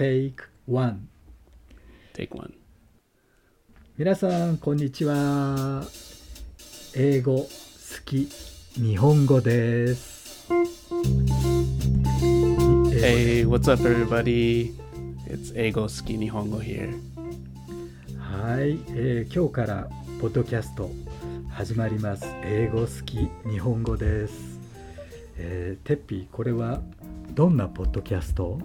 Take One. Take one. 皆さんこんにちは。英語好き日本語です、Hey, what's up, everybody? It's Ego Ski Nihongo here. はい、えー今日からポッドキャスト始まります。英語好き日本語です、えー、てっぴーこれはどんなポッドキャスト？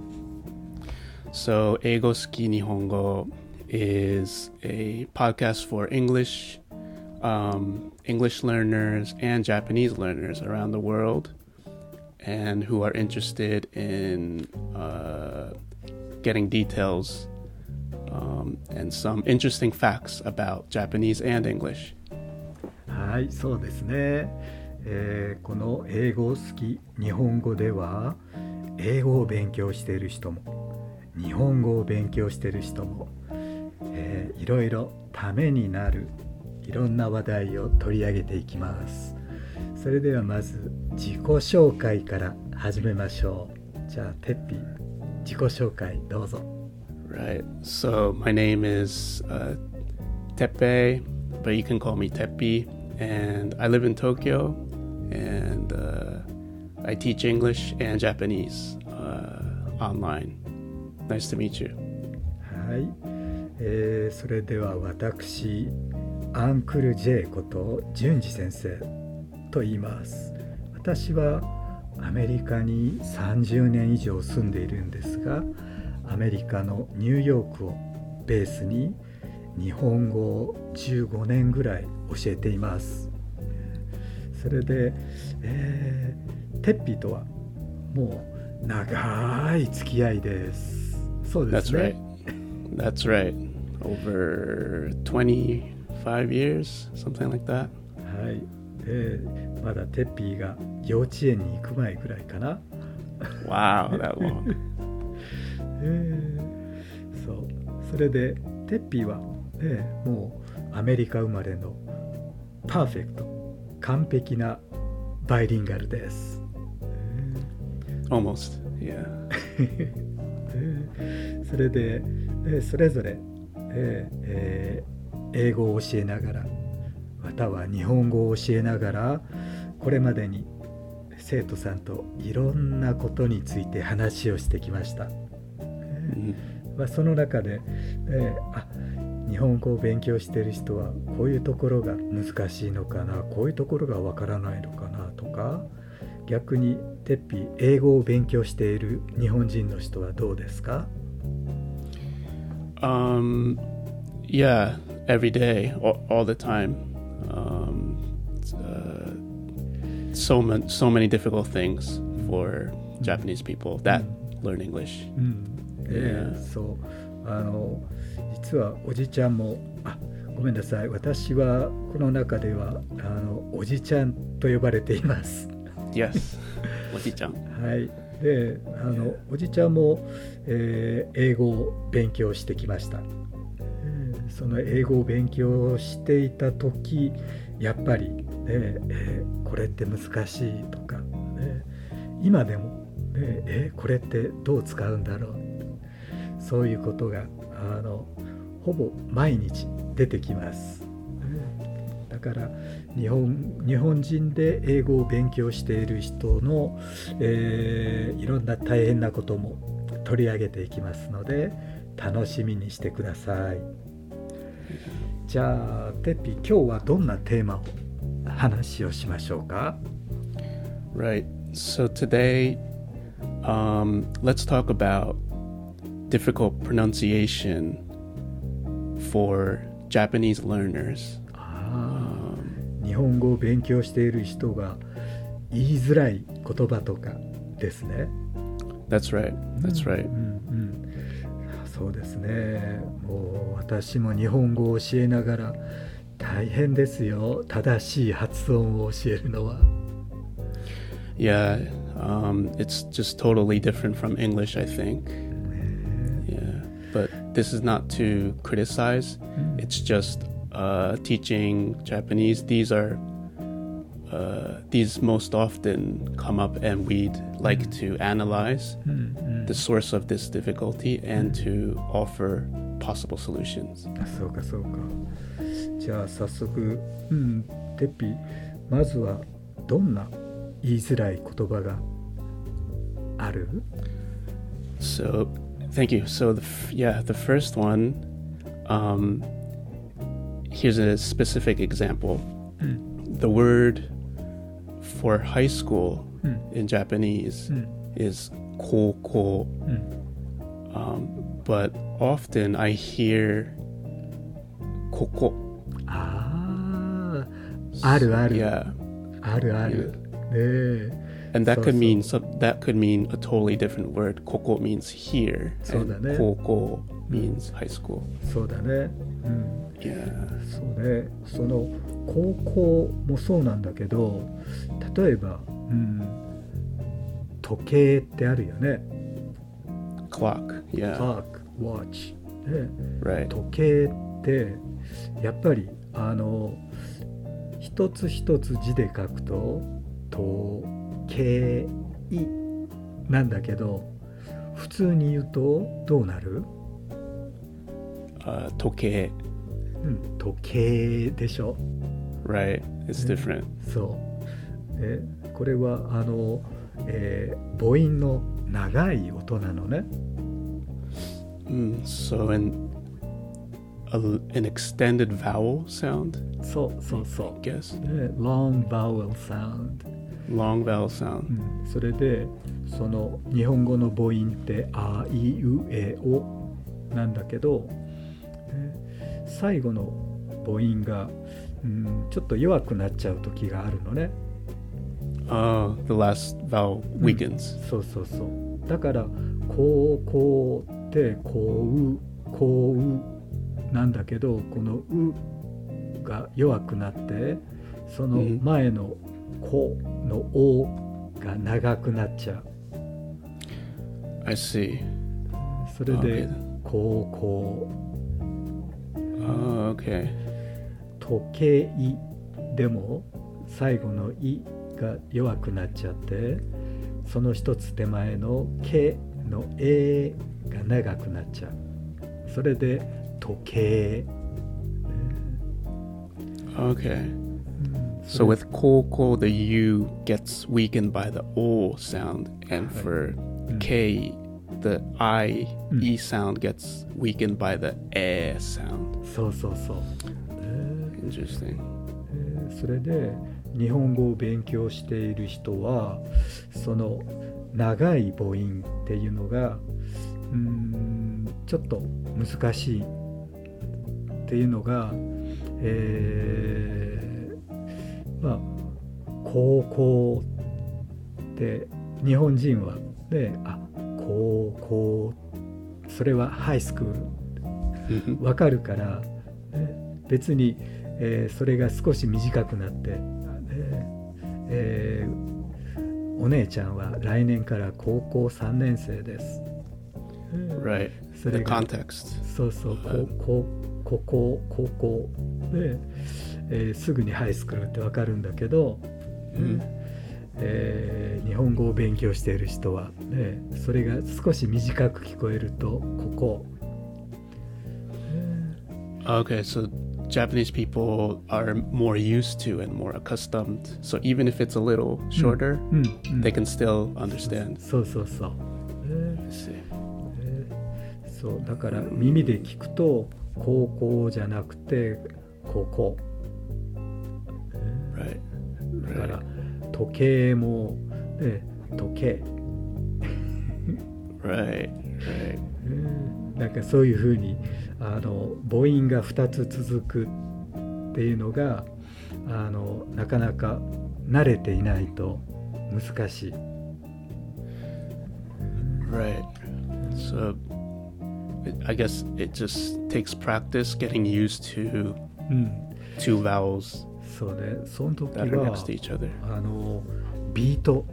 So, Ego Ski Nihongo is a podcast for English, um, English learners and Japanese learners around the world, and who are interested in uh, getting details um, and some interesting facts about Japanese and English. はいそうですね、えーこの英語好き日本語では英語を勉強している人も 日本語を勉強している人も、えーいろいろためになるいろんな話題を取り上げていきますそれではまず自己紹介から始めましょうじゃあてっぴ自己紹介どうぞ Right. So my name is uh, Tepe, but you can call me Tepi, and I live in Tokyo, and uh, I teach English and Japanese uh, online. Nice to meet you. はい、えーそれでは私アンクル J こと淳二先生と言います。私はアメリカに30年以上住んでいるんですがアメリカのニューヨークをベースに日本語を15年ぐらい教えています。それで、えーテッピーとはもう長い付き合いです。そうです That's ね right. That's right. Over 25 years, something like that. はい、でまだテッピーが幼稚園に行く前ぐらいかな。Wow, that long. えーそうそれでテッピーは、ね、もうアメリカ生まれのパーフェクト完璧なバイリンガルです。Almost. Yeah. えーそれで、えーそれぞれ、え英語を教えながらまたは日本語を教えながらこれまでに生徒さんといろんなことについて話をしてきました。Mhm. まあ、その中で、えーあ日本語を勉強している人はこういうところが難しいのかなこういうところがわからないのかなとか逆にてっぴー英語を勉強している日本人の人はどうですか？Um, yeah, every day, all, all the time. Um, it's, uh, so many, so many difficult things for Japanese people that learn English. うんええそうあの実はおじちゃんもあごめんなさい私はこの中ではあのおじちゃんと呼ばれています Yes, Wati-chan. はい、 であのおじちゃんも、えー英語を勉強してきました、えその英語を勉強していた時やっぱり、ねえーこれって難しいとか、ね今でも、ねえーこれってどう使うんだろうそういうことがあのほぼ毎日出てきます。から日本日本人で英語を勉強している人の、えーいろんな大変なことも取り上げていきますので楽しみにしてください。じゃあテッピー今日はどんなテーマを話をしましょうか？Right. So today, um, let's talk about difficult pronunciation for Japanese learners. あー日本語を勉強している人が言いづらい言葉とかですね。That's right. That's うん right. うんうんそうですね。もう私も日本語を教えながら大変ですよ。正しい発音を教えるのは。Yeah, um, it's just totally different from English, I think. ね Yeah, but this is not to criticize. It's just uh, teaching Japanese. These are uh, these most often come up, and we'd like to analyze うんうん the source of this difficulty and to offer possible solutions. あそうかそうかじゃあ早速うんテッピまずはどんな言いづらい言葉がある So, thank you. So, the f- yeah, the first one. Um, here's a specific example. うん The word for high school うん in Japanese うん is koko, うん um, but often I hear koko. あああるある Yeah, あるあるねえ And that could mean so- that could mean a totally different word. Koko means here, So and だね。koko means high school. そうだねうん Yeah. そうねその高校もそうなんだけど例えば、うん、時計ってあるよね Clock. Yeah. クラーク、ウォッチ、ね、Right. 時計ってやっぱりあの一つ一つ字で書くと時計なんだけど普通に言うとどうなる、Uh, toke. うん、時計でしょ Right. It's different. そう、ね、これはあの、えー母音の長い音なのね Mm, so an a, an extended vowel sound, そうそうそ I guess. う、ね、long vowel sound Long vowel sound. うん。それでその日本語の母音って「あいうえお」なんだけど、ね最後の母音が、うん、ちょっと弱くなっちゃう時があるのね。Oh, the last vowel weakens. そうそうそう。だから「こうこう」って「こう」「こう」なんだけどこの「う」が弱くなってそのうん。前の「こ」の「お」が長くなっちゃう I see. それで Okay.「こうこう」Oh, okay. 時計でも最後の「い」が弱くなっちゃってその一つ手前の「け」の「え」が長くなっちゃうそれで「時計」Okay. So れ with koko, the u gets weakened by the o sound, and for Mm. k, the i Mm. e sound gets weakened by the e sound. そうそうそう、え Interesting. それで日本語を勉強している人はその長い母音っていうのがうーんちょっと難しいっていうのが、えーまあ高校って日本人はねあ高校それはハイスクール Mhm. わかるから、ね別に、えーそれが少し短くなって、ねえーお姉ちゃんは来年から高校3年生です。えー Right. それが context. そうそうはい高校高校高校で、えーすぐにハイスクールってわかるんだけど、うんえー日本語を勉強している人は、ね、それが少し短く聞こえるとここ、えー Okay, so Japanese people are more used to and more accustomed. So even if it's a little shorter, they can still understand. そうそうそう、そうだから耳で聞くと高校じゃなくてここ、から.時計も、ね、時計、Right. Right. えーなんかそういうふうにあの母音が2つ続くっていうのがあのなかなか慣れていないと難しい。Right. So I guess it just takes practice getting used to うん、two vowels そうねその時は.あのビート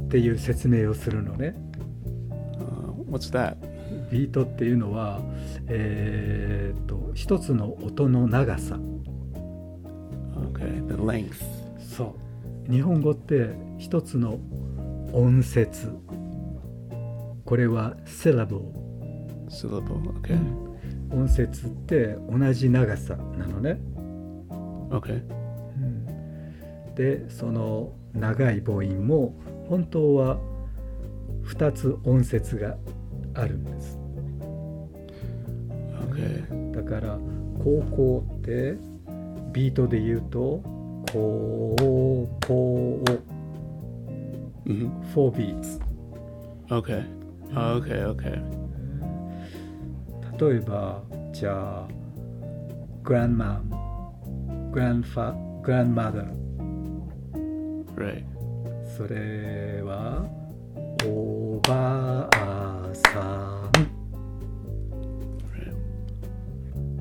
っていう説明をするのね。Uh, what's that? ビートっていうのは、えーっと一つの音の長さ Okay, the length. そう日本語って一つの音節これは syllable Syllable. Okay. 音節って同じ長さなのね、Okay. うんでその長い母音も本当は2つ音節があるんです Okay. だから高校ってビートで言うとこうこう hmm 4 beats Okay. Okay. Okay. 例えばじゃあ grandma grandfa grandmother Right. それはおばあさん、Right.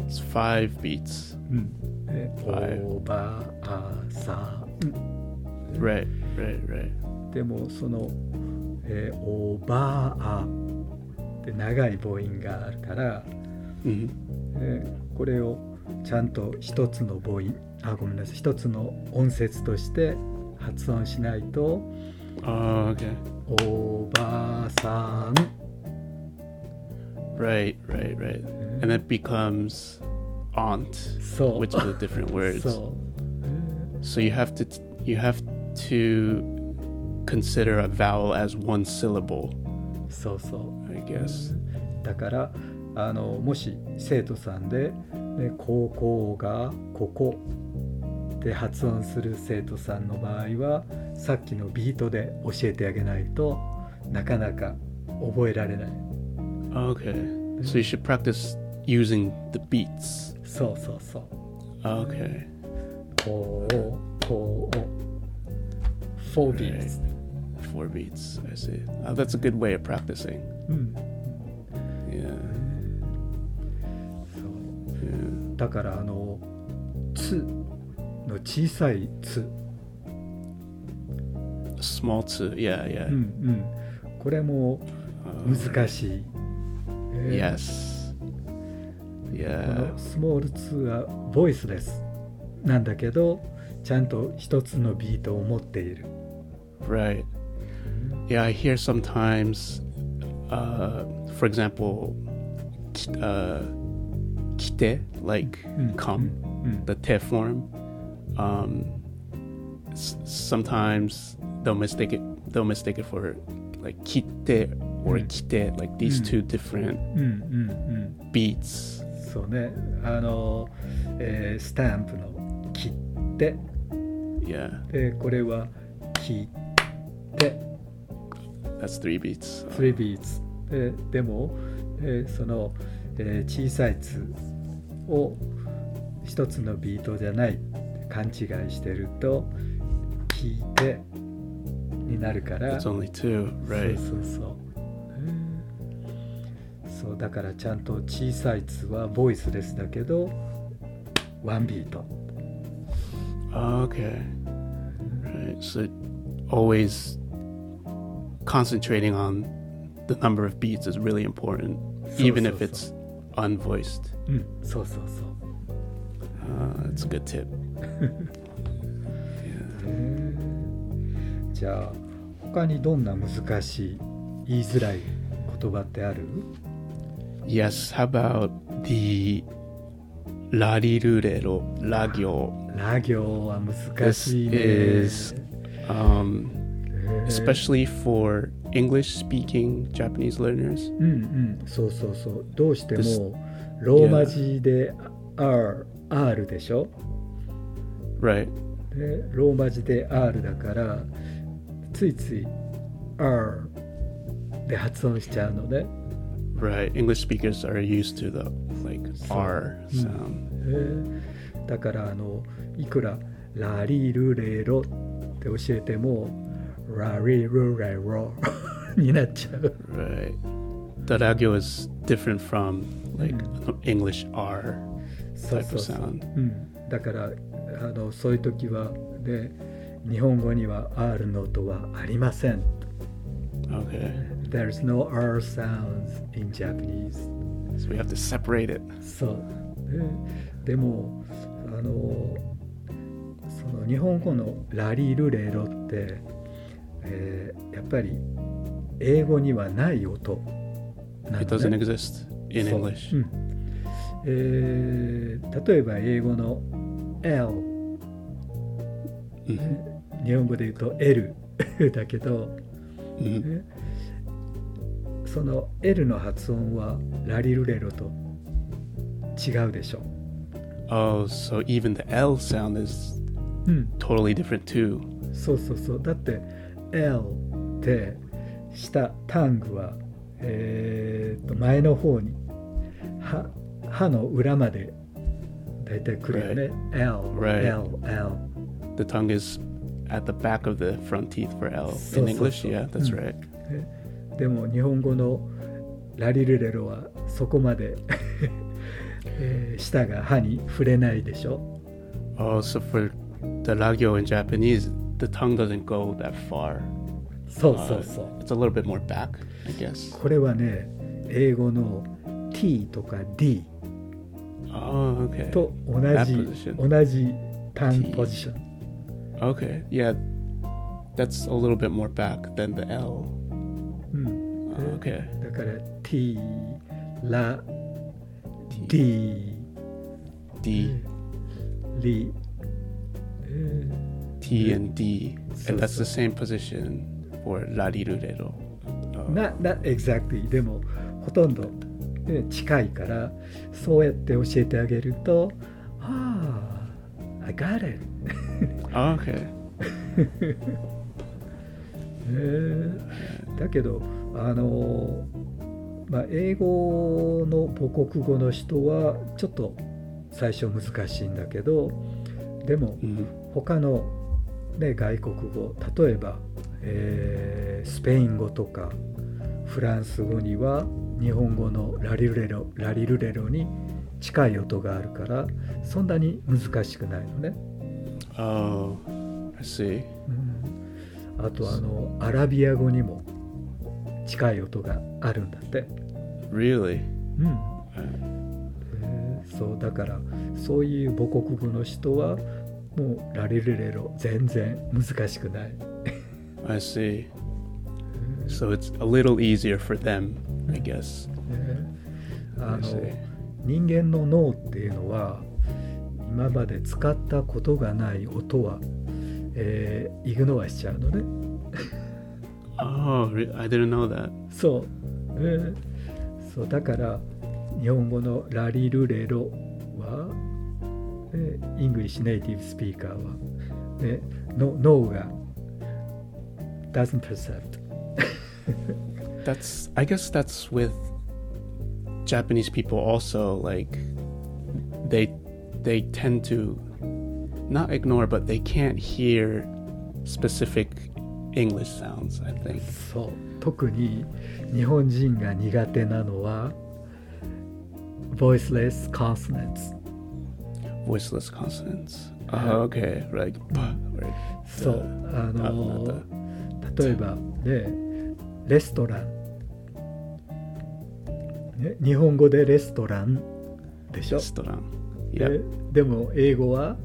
It's five beats. うんではいおばあさん Right. Right. Right. でもその、えーおばあって長い母音があるから、hmm えーこれをちゃんと一つの母音あごめんなさい一つの音節として発音しないと Oh, okay. おばあさん Right. Right. Right. And that becomes aunt, そう which is a different word. そう So you have to you have to consider a vowel as one syllable, そうそう I guess. だからあのもし生徒さんで、ね、高校がここで発音する生徒さんの場合はさっきのビートで教えてあげないとなかなか覚えられない Okay. So you should practice using the beats. そうそうそう Okay. こうこう4 beats、Four beats. I see. Uh, that's a good way of practicing. うん、Yeah. だからあの「つ」の小さい「つ」Small to yeah yeah. うんうん、これも Uh, 難しい。えー yes. こ Yeah. のスモール2はボイスレスなんだけどちゃんと一つのビートを持っている。Right. Yeah, I hear sometimes, uh, for example, uh, kite, like うん、come, うん、the te form. Um, sometimes they'll mistake it. They'll mistake it for like kite or Mm. kite, like these Mm. two different beats. そうねあの、えースタンプの切って Yeah, でこれは切って that's three beats. 3ビーツででも、えーその、えー小さい「つ」を一つのビートじゃない勘違いしてると「聞いて」になるから It's only two, right? そうそうそう、そうだからちゃんと小さい「つ」はボイスレスだけどワンビート Okay. Right. So always concentrating on the number of beats is really important, even if it's unvoiced. うんそうそうそう Uh, that's a good tip. じゃあ他にどんな難しい言いづらい言葉ってある Yes. How about the larirurero lagyo? ラ行は難 This しいね is um, especially for English-speaking Japanese learners. うんうんそうそうそうどうしてもローマ字で R, R でしょ Right. でローマ字で R だからついつい R で発音しちゃうのね Right. English speakers are used to the like R Mm. sound. えーだからあのいくらラリルレロって教えてもラリルレロになっちゃう Right. The ragyo is different from like English R type そ of sound. うん、だからあのそういう時はで日本語には R の音はありません Okay. There's no R sounds in Japanese So we have to separate it. そうででもあのその日本語のラリルレロって、えーやっぱり英語にはない音な It の doesn't ね。exist in そう English. うんえー例えば英語の L Mhm. 日本語で言うと L だけど Mhm. その L の発音はラリルレロと違うでしょ。Oh, so even the L sound is うん、totally different too. そうそうそう。だって L って下タングは、えーと前の方に歯歯の裏までだいたい来るよね。L、Right. L、L。The tongue is at the back of the front teeth for L. In English, yeah, that's Mm. right. でも日本語のラリルレロはそこまで、えー舌が歯に触れないでしょ。Oh, so for the ragyo in Japanese, the tongue doesn't go that far. そうそうそう。 It's a little bit more back, I guess. これはね、英語の T とか D Oh, okay. と同 That じ position. 同じタン T ポジション。 Okay, yeah. That's a little bit more back than the L. うん、 Oh, okay. だから T、ラ、 T, D、 D, リ、え TND, and that's the same position for ラリルレロ。な、な、exactly。でも、ほとんど、ね、近いから、そうやって教えてあげると、ああ、I got it。OK、えー。だけど、あの、まあ、英語の母国語の人は、ちょっと最初難しいんだけど、でも、うん、他の、ね、外国語例えば、えースペイン語とかフランス語には日本語のラリルレロラリルレロに近い音があるからそんなに難しくないのね。Oh, I see. うんあとあのアラビア語にも近い音があるんだって、Really? うん Uh, えーそうだからそういう母国語の人はもうラリルレロ全然難しくない、I see. So it's a little easier for them, I guess. ねあの.人間の脳っていうのは今まで使ったことがない音は、えー ignore しちゃうのね Oh, I didn't know that. そう、えーそうだから日本語のラリルレロは、えーイングリッシュネイティブスピーカーは、ね、の脳が doesn't percept That's I guess that's with Japanese people also like they they tend to not ignore but they can't hear specific English sounds, I think. そう特に日本人が苦手なのは voiceless consonants Voiceless consonants. Uh-huh. Oh, okay. Right. Right. そうああの例えばねレストラン、ね、日本語でレストランでしょ Restaurant. で Yep. でも英語は、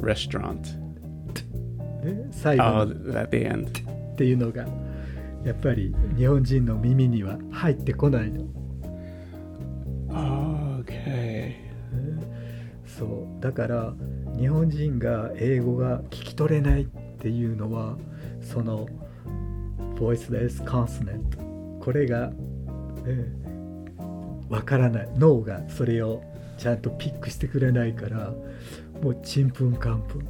Restaurant. ね、最後 Oh, の at the end. っていうのがやっぱり日本人の耳には入ってこないの。Oh, okay. ねそう。だから日本人が英語が聞き取れないっていうのはその voiceless consonant これがわからない。脳がそれをちゃんとピックしてくれないからもうちんぷんかんぷん。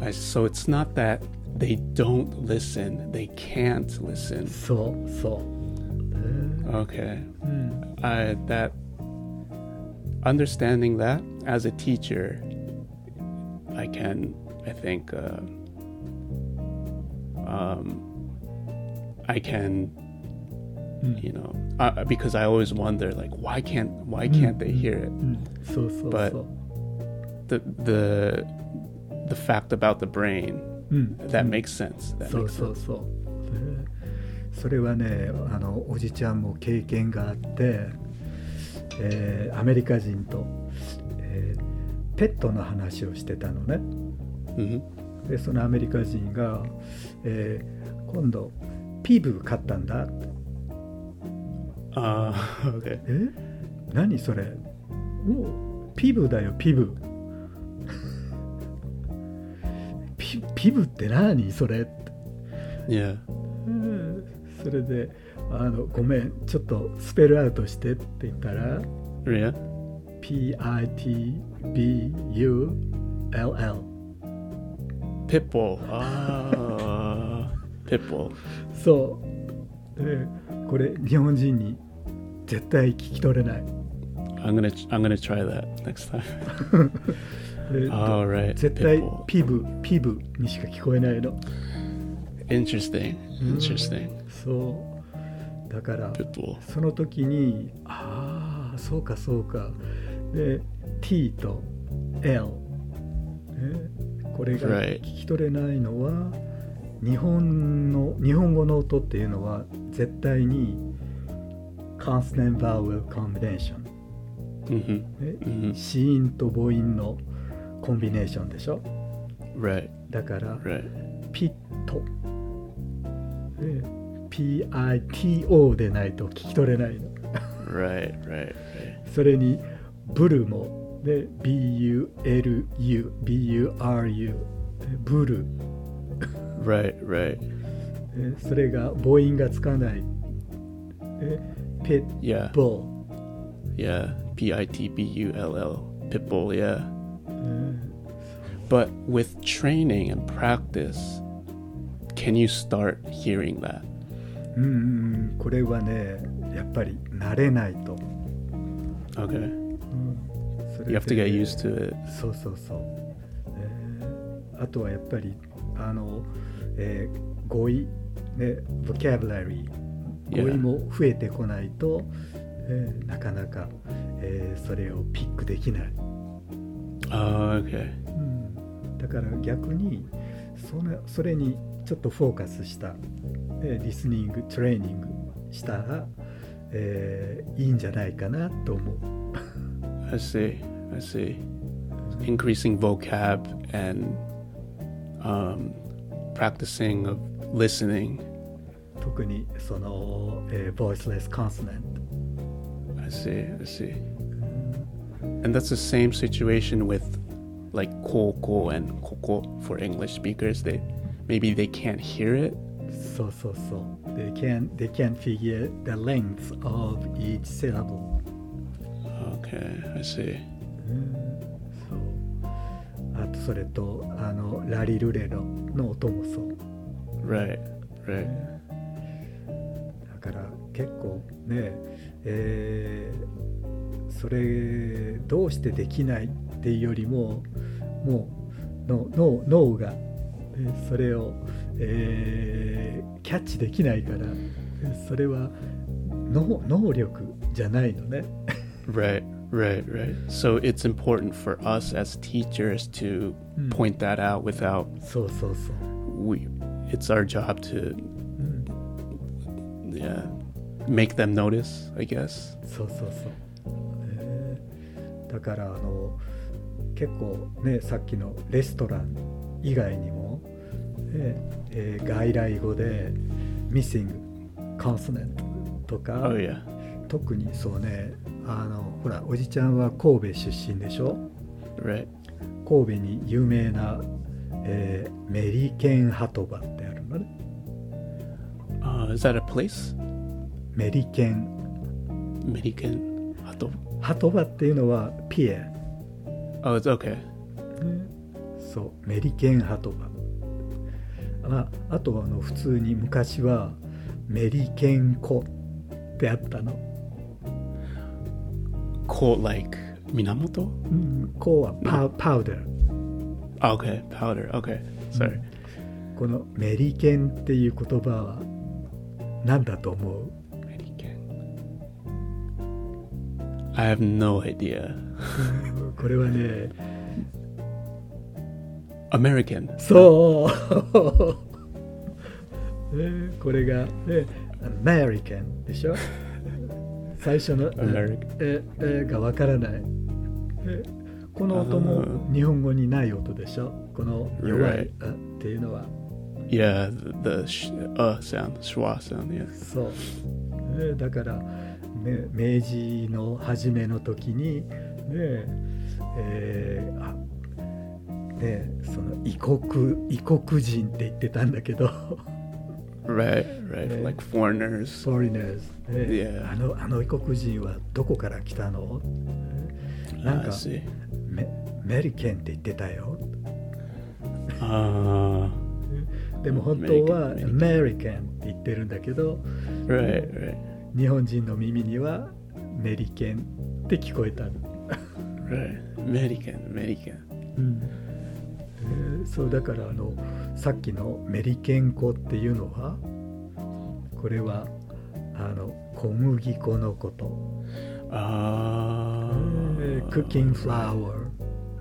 So it's not that they don't listen; they can't listen. そうそう、ね Okay. うん、I that understanding that as a teacher, I can I think uh, um, I can うん you know uh, because I always wonder like why can't why can't they hear it? うん、そうそう But- そう、 The the the fact about the brain うん、 that うん makes sense. That そう makes そう sense. そう、ねそれはねあのおじちゃんも経験があって、 えーアメリカ人と、えーペットの話をしてたのね。hmm でそのアメリカ人が、えー今度ピブ買ったんだ。って Uh, okay. え？何それ？おピブだよピブピピブって何それ？って Yeah. うん。それであのごめんちょっとスペルアウトしてって言ったら. P-I-T-B-U-L-L Pitbull. Ah. Pitbull. そうでこれ日本人に絶対聞き取れない I'm gonna I'm gonna try that next time. で All right. 絶対.ピブピブにしか聞こえないの Interesting. Interesting. そうだから.その時にああそうかそうかで T と L、ね、これが.聞き取れないのは日本の日本語の音っていうのは絶対に consonant vowel combination、Mm-hmm. ね Mhm. 子音と母音のコンビネーションでしょ？Right. だから Right. ピットで PITO でないと聞き取れないの Right. Right. Right. それにブルもで BULU BURU ブル Right. Right. えそれが母音がつかないえペッ Yeah. ボ Yeah. P I T B U L L. Pitbull. Yeah. ー、 But with training and practice, can you start hearing that? うんうんこれはねやっぱり慣れないと、Okay. うん You have to で get used to it. そうそうそう、えーあとはやっぱりあの、えー語彙ね vocabulary 語.彙も増えてこないと、えーなかなか、えーそれをピックできない、Oh, okay. うん、だから逆にそのそれにちょっとフォーカスした、えーリスニングトレーニングしたら、えーいいんじゃないかなと思う I see. I see. Increasing vocab and um, practicing of listening. 特にその、えー voiceless consonant I see. I see. And that's the same situation with like koko and koko for English speakers. They maybe they can't hear it. そうそうそう。They can they can figure the length of each syllable. Okay, I see. そう。あとそれとあのラリルレロの音もそう。Right. Right. だから結構ね、えーそれどうしてできないっていうよりももう脳が、えーそれを、えーキャッチできないからえーそれは能能力じゃないのね。Right, right, right. So it's important for us as teachers to Mm. point that out without そうそうそう。we it's our job to うん、yeah, make them notice, I guess. そうそうそう。えーだからあの結構ねさっきのレストラン以外にも、ねえー外来語で missing consonant とか、Oh. 特にそうねあのほらおじちゃんは神戸出身でしょ？Right. 神戸に有名な、えーメリケン鳩場ってあるのね Uh, is that a place? メリケン American Hato. 鳩場っていうのはピエ Oh, it's okay. ねそうメリケン鳩まあ、あとはあの普通に昔はメリケンコであったの。コー、like 源うん、ーはパ,、パウダー。あ、OK、パウダー、OK、sorry、このメリケンっていう言葉は何だと思う？メリケン。I have no idea。これはね、American. そう、ね、これが、ね、アメリカンでしょ？最初の American. ええがわからないえこの音もあ日本語にない音でしょ？この弱い Right. あっていうのは Yeah, the, the sh- uh sound, schwa sound. Yeah. そう、ね、だから、ね、明治の初めの時にねえーあねその異国異国人って言ってたんだけど Right, right. Like foreigners. foreigners. あのあの異国人はどこから来たの？なんか.メメリケンって言ってたよ Uh, でも本当は American メリケンって言ってるんだけど right, right, 日本人の耳にはメリケンって聞こえたの right. American, American. うんえーそうだからあのさっきのメリケン粉っていうのはこれはあの小麦粉のこと、Uh, えークッキングフラワー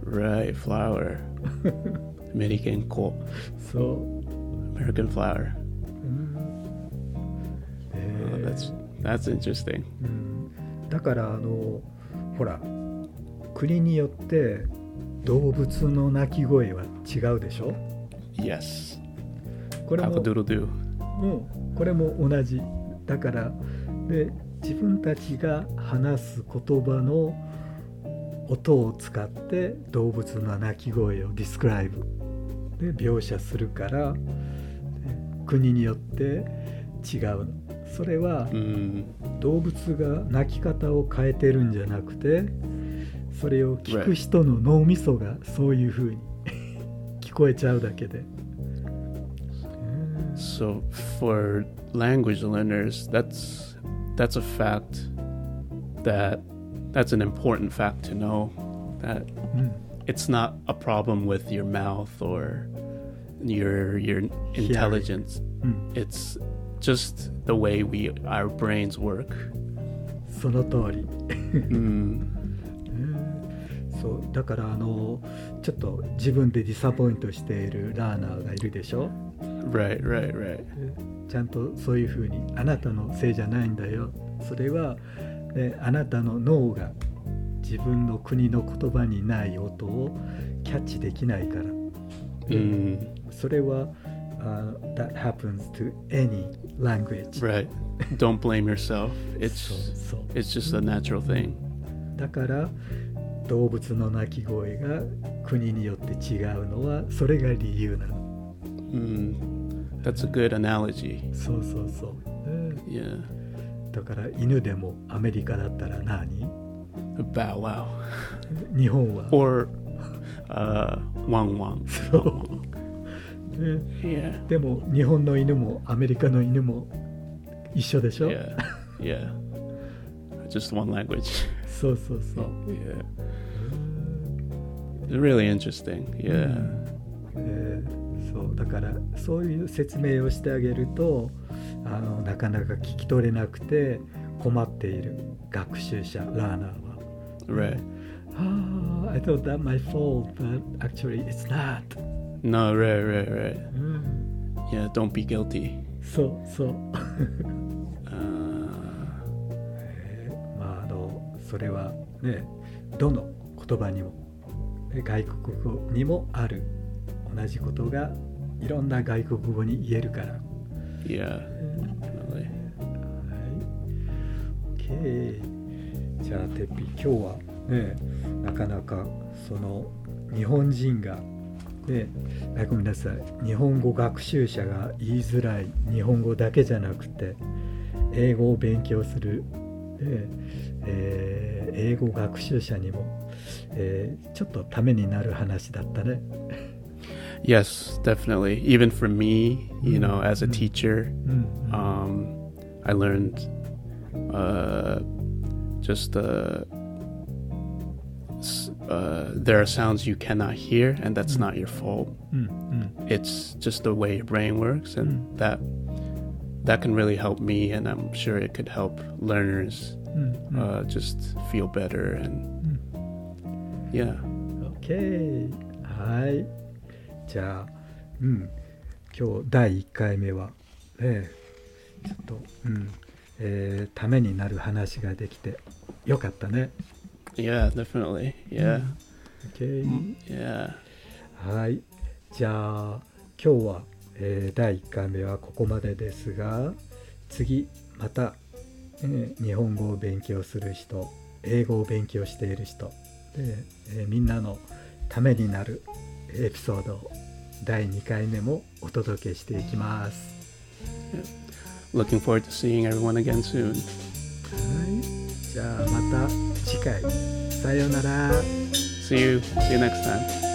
Right, flour. American coal. そう、American flour. うんえ Oh, ー that's that's interesting. うんだからあのほら国によって動物の鳴き声は違うでしょ？Yes. これも doo. うん、これも同じ。だからで自分たちが話す言葉の音を使って動物の鳴き声をディスクライブ。で描写するからで国によって違うの。それは Mm, 動物が鳴き方を変えてるんじゃなくてそれを聞く人の脳みそがそういう風に聞こえちゃうだけで。うん so for language learners, that's that's a fact that that's an important fact to know that うん、 it's not a problem with your mouth or your your intelligence. うん、 It's just the way we our brains work. その通り。 Mm, そうだからあのちょっと自分でディサポイントしているラーナーがいるでしょ？Right, right, right. ちゃんとそういうふうにあなたのせいじゃないんだよそれは、ね、あなたの脳が自分の国の言葉にない音をキャッチできないから Mm, それは、あ That happens to any language right. Don't blame yourself. そう It's そう it's just a natural thing. だから動物の鳴き声が国によって違うのはそれが理由なの Mm, that's a good analogy. そうそうそう、うん Yeah. だから犬でもアメリカだったら何？Bow wow. 日本は？Or uh wang wang. そう、ね、Yeah. でも日本の犬もアメリカの犬も一緒でしょ？Yeah. Yeah. Just one language. そうそうそう、Yeah. Really interesting. Yeah. えーそうだからそういう説明をしてあげるとあのなかなか聞き取れなくて困っている学習者ラーナーは Right. Ah, I thought that my fault, but actually it's not. No, right, right, right. うん、Yeah, don't be guilty. そうそう。Uh, えーまああのそれはねどの言葉にもね外国語にもある同じことがいろんな外国語に言えるから。yeah, definitely. はい。OK。じゃあてっぴ今日はねなかなかその日本人がねあごめんなさい日本語学習者が言いづらい日本語だけじゃなくて英語を勉強する、ねえー英語学習者にも、えーちょっとためになる話だったね。 Yes, definitely. Even for me, you know, as a Mm. teacher, うん、 um, I learned uh, just uh, s- uh, there are sounds you cannot hear, and that's Mm. not your fault. うん、うん、 It's just the way your brain works, and Mm. that that can really help me, and I'm sure it could help learners うん、うん。 uh, just feel better and yeah. OK はいじゃあうん今日第1回目はねちょっとうんえーためになる話ができてよかったね Yeah, definitely. Yeah. Okay. Mm, Yeah. はい。じゃあ今日は、 えー第1回目はここまでですが次また、えー日本語を勉強する人英語を勉強している人で、えーみんなのためになるエピソードを第2回目もお届けしていきます。Looking forward to seeing everyone again soon. はい。じゃあまた次回さようなら。See you. See you next time.